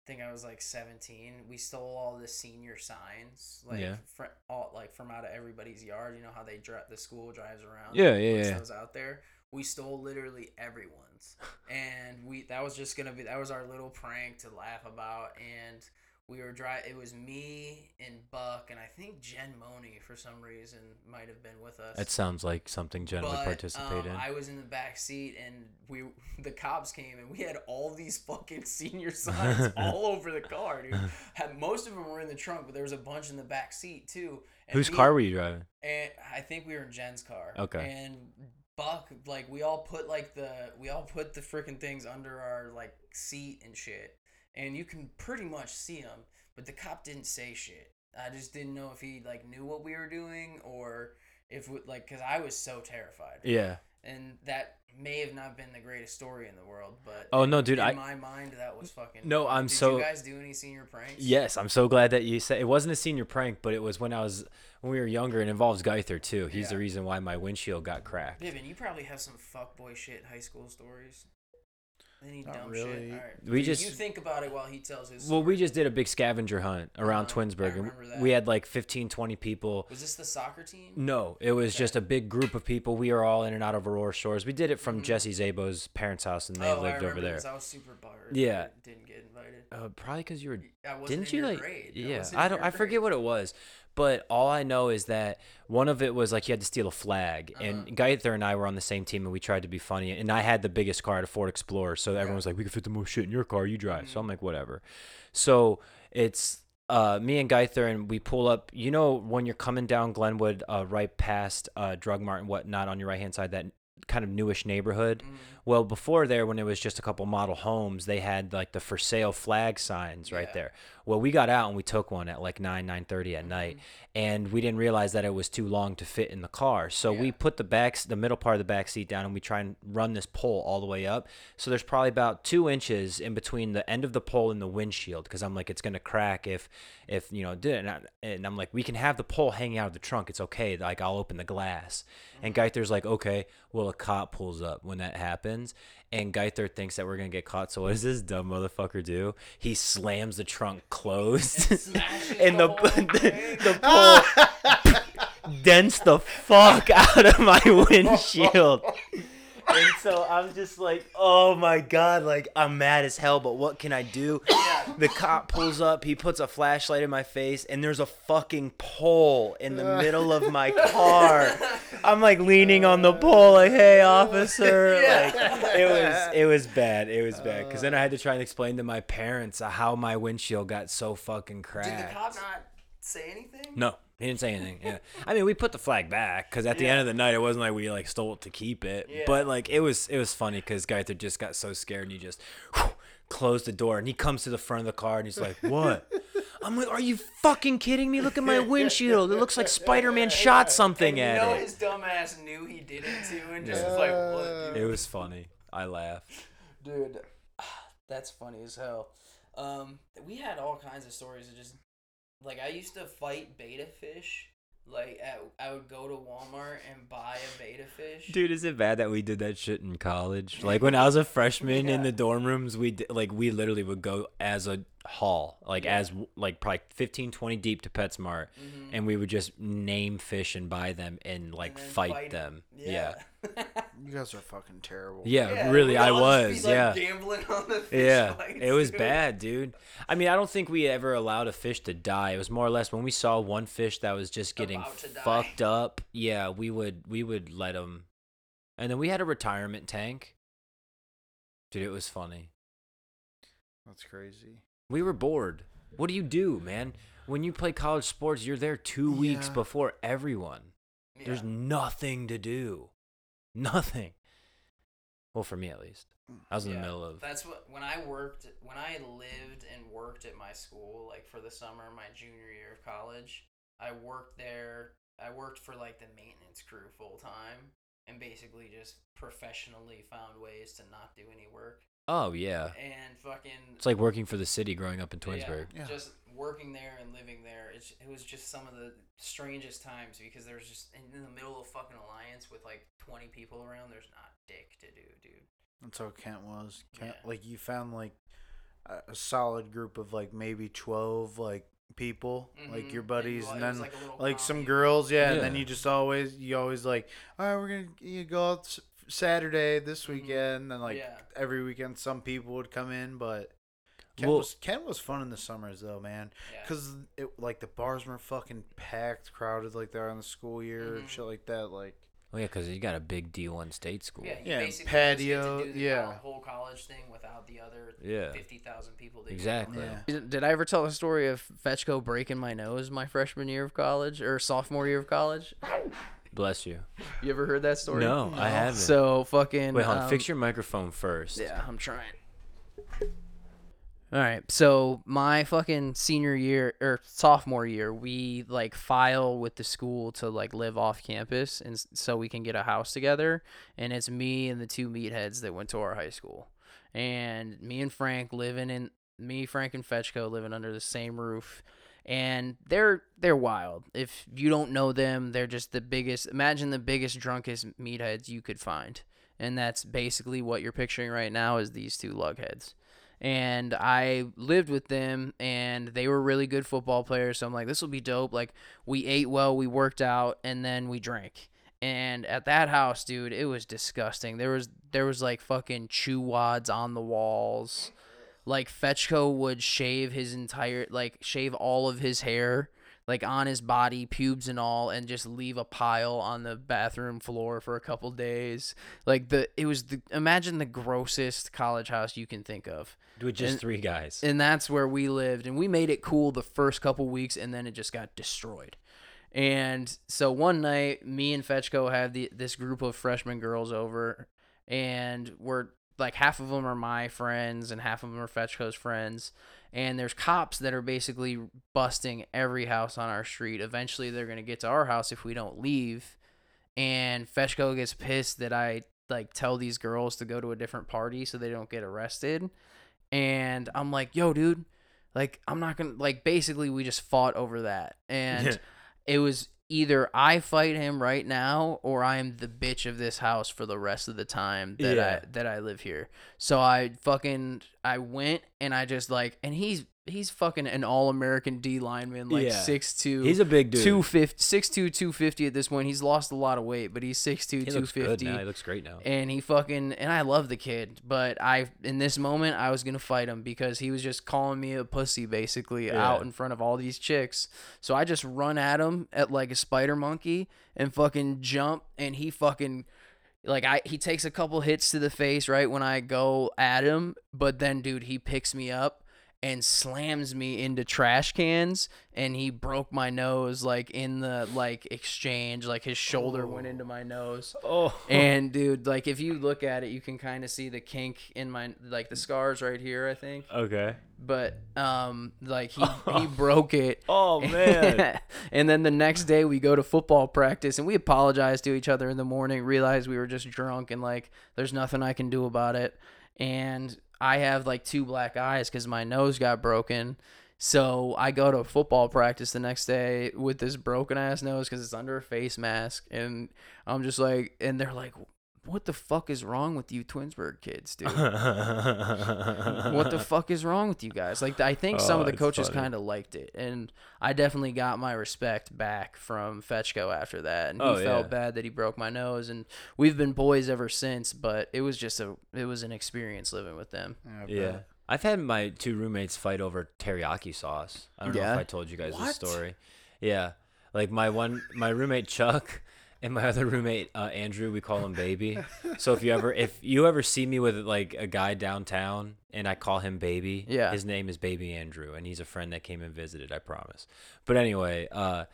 think I was like 17. We stole all the senior signs, like Yeah. fr- all like from out of everybody's yard. You know how they drive the school drives around. Yeah, yeah, yeah. Those out there. We stole literally everyone's, and we that was just gonna be that was our little prank to laugh about and. We were dry. It was me and Buck, and I think Jen Money for some reason might have been with us. That sounds like something Jen would participate um, in. I was in the back seat, and we the cops came, and we had all these fucking senior signs all over the car, dude. Had, most of them were in the trunk, but there was a bunch in the back seat too. And Whose me- car were you driving? And I think we were in Jen's car. Okay. And Buck, like we all put like the we all put the freaking things under our like seat and shit, and you can pretty much see him, but the cop didn't say shit. I just didn't know if he like knew what we were doing or if we, like because I was so terrified. Yeah. And that may have not been the greatest story in the world, but Oh, no, dude, in I- my mind that was fucking. No, I'm Did so- You guys do any senior pranks? Yes, I'm so glad that you said it wasn't a senior prank, but it was when I was when we were younger. It involves Geither too. He's the reason why my windshield got cracked. Vivian, you probably have some fuckboy shit high school stories. Any Not dumb really. shit? All right. We You- just- you think about it while he tells his. Well, we just did a big scavenger hunt around Uh-huh, I Twinsburg. and remember that. We had like 15, 20 people. Was this the soccer team? No, it was Okay. just a big group of people. We were all in and out of Aurora Shores. We did it from Mhm. Jesse Zabo's parents' house, and they oh, I lived remember over there. this. I was super buttered. Yeah. I didn't get invited. Uh, probably because you were I wasn't didn't in you your like grade. yeah wasn't i don't your i forget what it was but all i know is that one of it was like you had to steal a flag Uh-huh. and Gaither and i were on the same team and we tried to be funny and i had the biggest car at a ford explorer so everyone was like we can fit the most shit in your car you drive so i'm Mm-hmm. like whatever so it's uh, me and Geither, and we pull up. You know, when you're coming down Glenwood, uh, right past uh, Drug Mart and whatnot on your right hand side, that kind of newish neighborhood. Mm-hmm. Well, before there, when it was just a couple model homes, they had like the for sale flag signs right there. Well, we got out and we took one at like nine nine thirty Mm-hmm. at night, and we didn't realize that it was too long to fit in the car. So we put the back, the middle part of the back seat down, and we try and run this pole all the way up. So there's probably about two inches in between the end of the pole and the windshield, because I'm like, it's gonna crack if, if you know, did and, and I'm like, we can have the pole hanging out of the trunk. It's okay. Like I'll open the glass. And Geither's like, okay. Well, a cop pulls up when that happens, and Geither thinks that we're gonna get caught. So what does this dumb motherfucker do? He slams the trunk closed, smashes and the the whole the, thing. the pole dents the fuck out of my windshield. And so I'm just like, oh my god, like I'm mad as hell, but what can I do? The cop pulls up, he puts a flashlight in my face, and there's a fucking pole in the middle of my car. I'm like leaning on the pole, like, hey officer. Like it was it was bad. It was bad. Cause then I had to try and explain to my parents how my windshield got so fucking cracked. Did the cop not say anything? No, he didn't say anything. Yeah, I mean, we put the flag back because at the end of the night, it wasn't like we like stole it to keep it. Yeah. But like it was, it was funny because Geither just got so scared and he just whew, closed the door and he comes to the front of the car and he's like, "What?" I'm like, "Are you fucking kidding me? Look at my windshield. It looks like Spider-Man shot something And you at know it." his dumb ass knew he did it too, and just was like, "What, dude?" It was funny. I laughed. Dude, that's funny as hell. Um, we had all kinds of stories of just like I used to fight betta fish. Like at, I would go to Walmart and buy a betta fish. Dude, is it bad that we did that shit in college? Like when I was a freshman in the dorm rooms, we d- like we literally would go as a haul, like Yeah. as like probably 15 20 deep to PetSmart Mhm. and we would just name fish and buy them and like then fight, fight 'em. them. Yeah. You guys are fucking terrible. Yeah, Yeah, really I was. be, like, yeah. gambling on the fish Yeah, fights, it was dude. bad, dude. I mean, I don't think we ever allowed a fish to die. It was more or less when we saw one fish that was just getting About die. fucked up. Yeah, we would we would let them. And then we had a retirement tank. Dude, it was funny. That's crazy. We were bored. What do you do, man? When you play college sports, you're there 2 weeks Yeah. before everyone. There's nothing to do. Nothing. Well, for me at least. I was in the middle of That's what when I worked when I lived and worked at my school like for the summer my junior year of college. I worked there. I worked for like the maintenance crew full time and basically just professionally found ways to not do any work Oh, yeah. and fucking It's like working for the city growing up in Twinsburg. Yeah. just working there and living there. It's, it was just some of the strangest times because there was just in, in the middle of fucking alliance with like 20 people around. There's not dick to do, dude. That's how Kent was. Kent, Yeah. like you found like a, a solid group of like maybe twelve like people, like Mhm. your buddies, well, and then like like some girls, yeah, and then you just always you always like, all right, we're gonna you go out s- Saturday this Mhm. weekend, and like Yeah. every weekend some people would come in, but. Ken Well- was Kent was fun in the summers though, man. Yeah. Cause it like the bars were fucking packed, crowded like they are in the school year and Mhm. shit like that. Like Oh yeah, because you got a big D1 state school. Yeah, you Yeah, basically patio, Just get to do the yeah. whole college thing without the other Yeah. fifty thousand people. That Exactly. yeah, Did I ever tell the story of Fetchko breaking my nose my freshman year of college or sophomore year of college? Bless you. You ever heard that story? No, I haven't. So fucking. Wait, hold on. um, Fix your microphone first. Yeah, I'm trying. All right, so my fucking senior year or sophomore year, we like file with the school to like live off campus, and s- so we can get a house together. And it's me and the two meatheads that went to our high school, and me and Frank living in me, Frank and Fetchko living under the same roof, and they're they're wild. If you don't know them, they're just the biggest. Imagine the biggest, drunkest meatheads you could find. And that's basically what you're picturing right now is these two lugheads. And i lived with them and they were really good football players. So i'm like this will be dope. Like we ate well we worked out and then we drank. And at that house dude it was disgusting. There was there was like fucking chew wads on the walls like fetchko would shave his entire like shave all of his hair like on his body, pubes and all, and just leave a pile on the bathroom floor for a couple days. Like the it was the imagine the grossest college house you can think of. With just And- three guys. And that's where we lived and we made it cool the first couple weeks and then it just got destroyed. And so one night me and Fetchko had the this group of freshman girls over and we're like half of them are my friends and half of them are Fetchko's friends and there's cops that are basically busting every house on our street. Eventually, they're gonna get to our house if we don't leave. And Fetchko gets pissed that I like tell these girls to go to a different party so they don't get arrested. And I'm like, yo, dude, like I'm not gonna like. Basically, we just fought over that, and it was either I fight him right now or I am the bitch of this house for the rest of the time that Yeah. I that I live here. So I fucking I went and I just like and he's he's fucking an all American D lineman, like Yeah. six two. He's a big dude. 250, 6'2", 250 at this point. He's lost a lot of weight, but he's 6'2", he looks good 250 now. He looks great now. and he fucking and I love the kid, but I in this moment I was gonna fight him because he was just calling me a pussy basically out in front of all these chicks. So I just run at him at like a spider monkey and fucking jump, and he fucking like I he takes a couple hits to the face right when I go at him, but then dude he picks me up and slams me into trash cans and he broke my nose like in the like exchange like his shoulder went into my nose oh, and dude, like if you look at it, you can kind of see the kink in my like the scars right here, I think. okay. But um, like he he broke it. Oh man. and then the next day we go to football practice and we apologize to each other in the morning. Realize we were just drunk and like there's nothing I can do about it. And I have like two black eyes because my nose got broken. So I go to football practice the next day with this broken ass nose because it's under a face mask, and I'm just like, and they're like, "What the fuck is wrong with you, Twinsburg kids, dude? what the fuck is wrong with you guys? Like, I think some Oh, of the coaches kind of liked it, and I definitely got my respect back from Fetchko after that, and he Oh, felt yeah. bad that he broke my nose, and we've been boys ever since. But it was just a, it was an experience living with them. I Yeah. I've had my two roommates fight over teriyaki sauce. I don't know if I told you guys What? this story. Yeah. Like my one my roommate Chuck and my other roommate uh, Andrew, we call him baby. So if you ever if you ever see me with like a guy downtown and I call him baby, Yeah. his name is baby Andrew and he's a friend that came and visited, I promise. But anyway, uh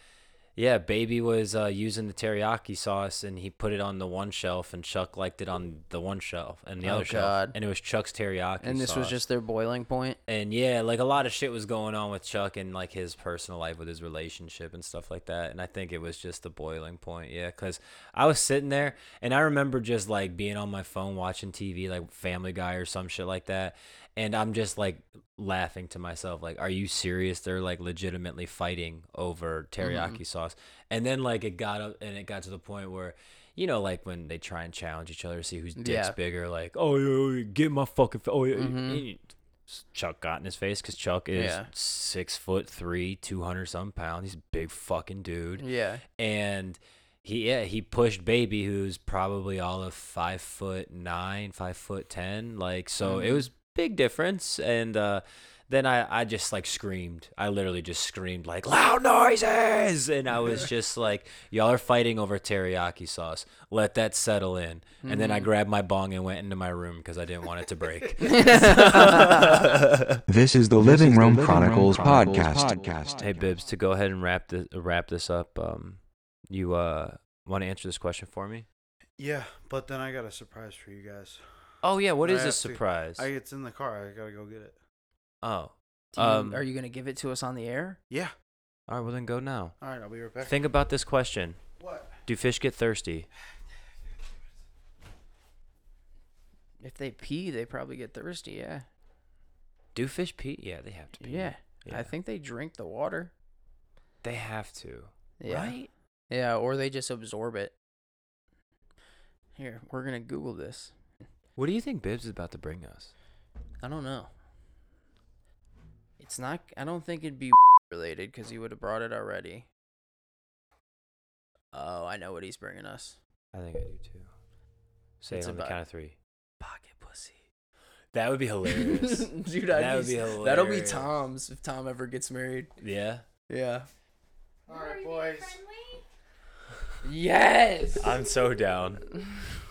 yeah, baby was uh, using the teriyaki sauce and he put it on the one shelf and Chuck liked it on the one shelf and the Oh, other shelf. And it was Chuck's teriyaki sauce. And this was sauce just their boiling point. and yeah, like a lot of shit was going on with Chuck and like his personal life with his relationship and stuff like that. And I think it was just the boiling point. Yeah, because I was sitting there and I remember just like being on my phone watching TV, like Family Guy or some shit like that. And I'm just like laughing to myself, like, are you serious? They're like legitimately fighting over teriyaki sauce. And then like it got up and it got to the point where. You know, like when they try and challenge each other to see whose dick's Yeah. bigger, like, oh, yeah, yeah, get my fucking, fa- oh, yeah, Mhm. Chuck got in his face because Chuck is six foot three, two hundred some pounds. He's a big fucking dude, Yeah. and he yeah he pushed baby, who's probably all of five foot nine, five foot ten. Like so, it Mhm. was big difference. And uh, then I I just like screamed. I literally just screamed like loud noises, and I was just like, y'all are fighting over teriyaki sauce. Let that settle in. And then I Mhm. grabbed my bong and went into my room because I didn't want it to break. This is the Living Room Chronicles podcast. Hey Bibbs, to go ahead and wrap this wrap this up, um, you uh want to answer this question for me? Yeah, but then I got a surprise for you guys. Oh yeah, what is I is this to- surprise? I, it's in the car. I gotta go get it. oh, Do you- Um, are you gonna give it to us on the air? Yeah. all right. Well then go now. All right, I'll be right back. Think about this question: what? Do fish get thirsty? If they pee, they probably get thirsty. Yeah. Do fish pee? Yeah, they have to pee. Yeah. Yeah. I think they drink the water. they have to. Yeah. Right? Yeah, or they just absorb it. Here, we're gonna Google this. What do you think Bibbs is about to bring us? I don't know. It's not. I don't think it'd be related because he would have brought it already. Oh, I know what he's bringing us. I think I do too. Say It's it on the about- count of three. Pocket pussy. That would be hilarious. Dude, That I'd would be s- That'll be. Tom's if Tom ever gets married. yeah. Yeah. All right, boys. Yes. I'm so down.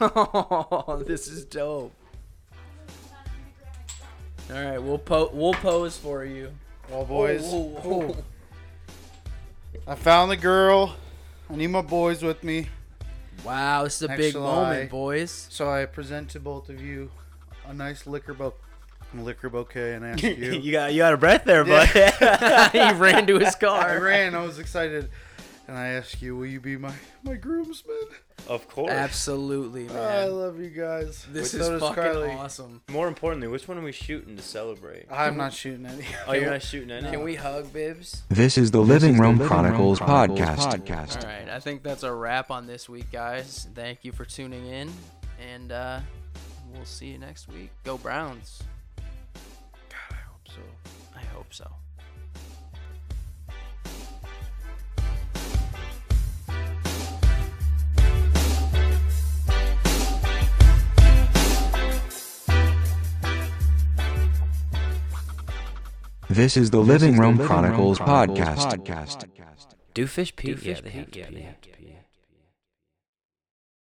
oh, this is dope. All right, we'll po- we'll pose for you. Well, boys, Oh, oh, oh. I found the girl. I need my boys with me, Wow, this is a Next big July. moment, boys. so I present to both of you a nice liquor bo- liquor bouquet and ask you. you got you got a breath there, bud. he ran to his car. I ran. I was excited, and I ask you, will you be my my groomsman? of course. Absolutely, man. I love you guys. This But is so does fucking Carly. awesome. More importantly, which one are we shooting to celebrate? I'm not shooting any. Oh, you're not shooting any. Can we hug, Bibs? This is the Living Room Chronicles podcast. All right, I think that's a wrap on this week, guys. Thank you for tuning in, and uh, we'll see you next week. Go Browns. God, I hope so. I hope so. This is the Living Room Chronicles podcast. Do fish pee? Do fish yeah, they pee? have to Yeah, they have to pee.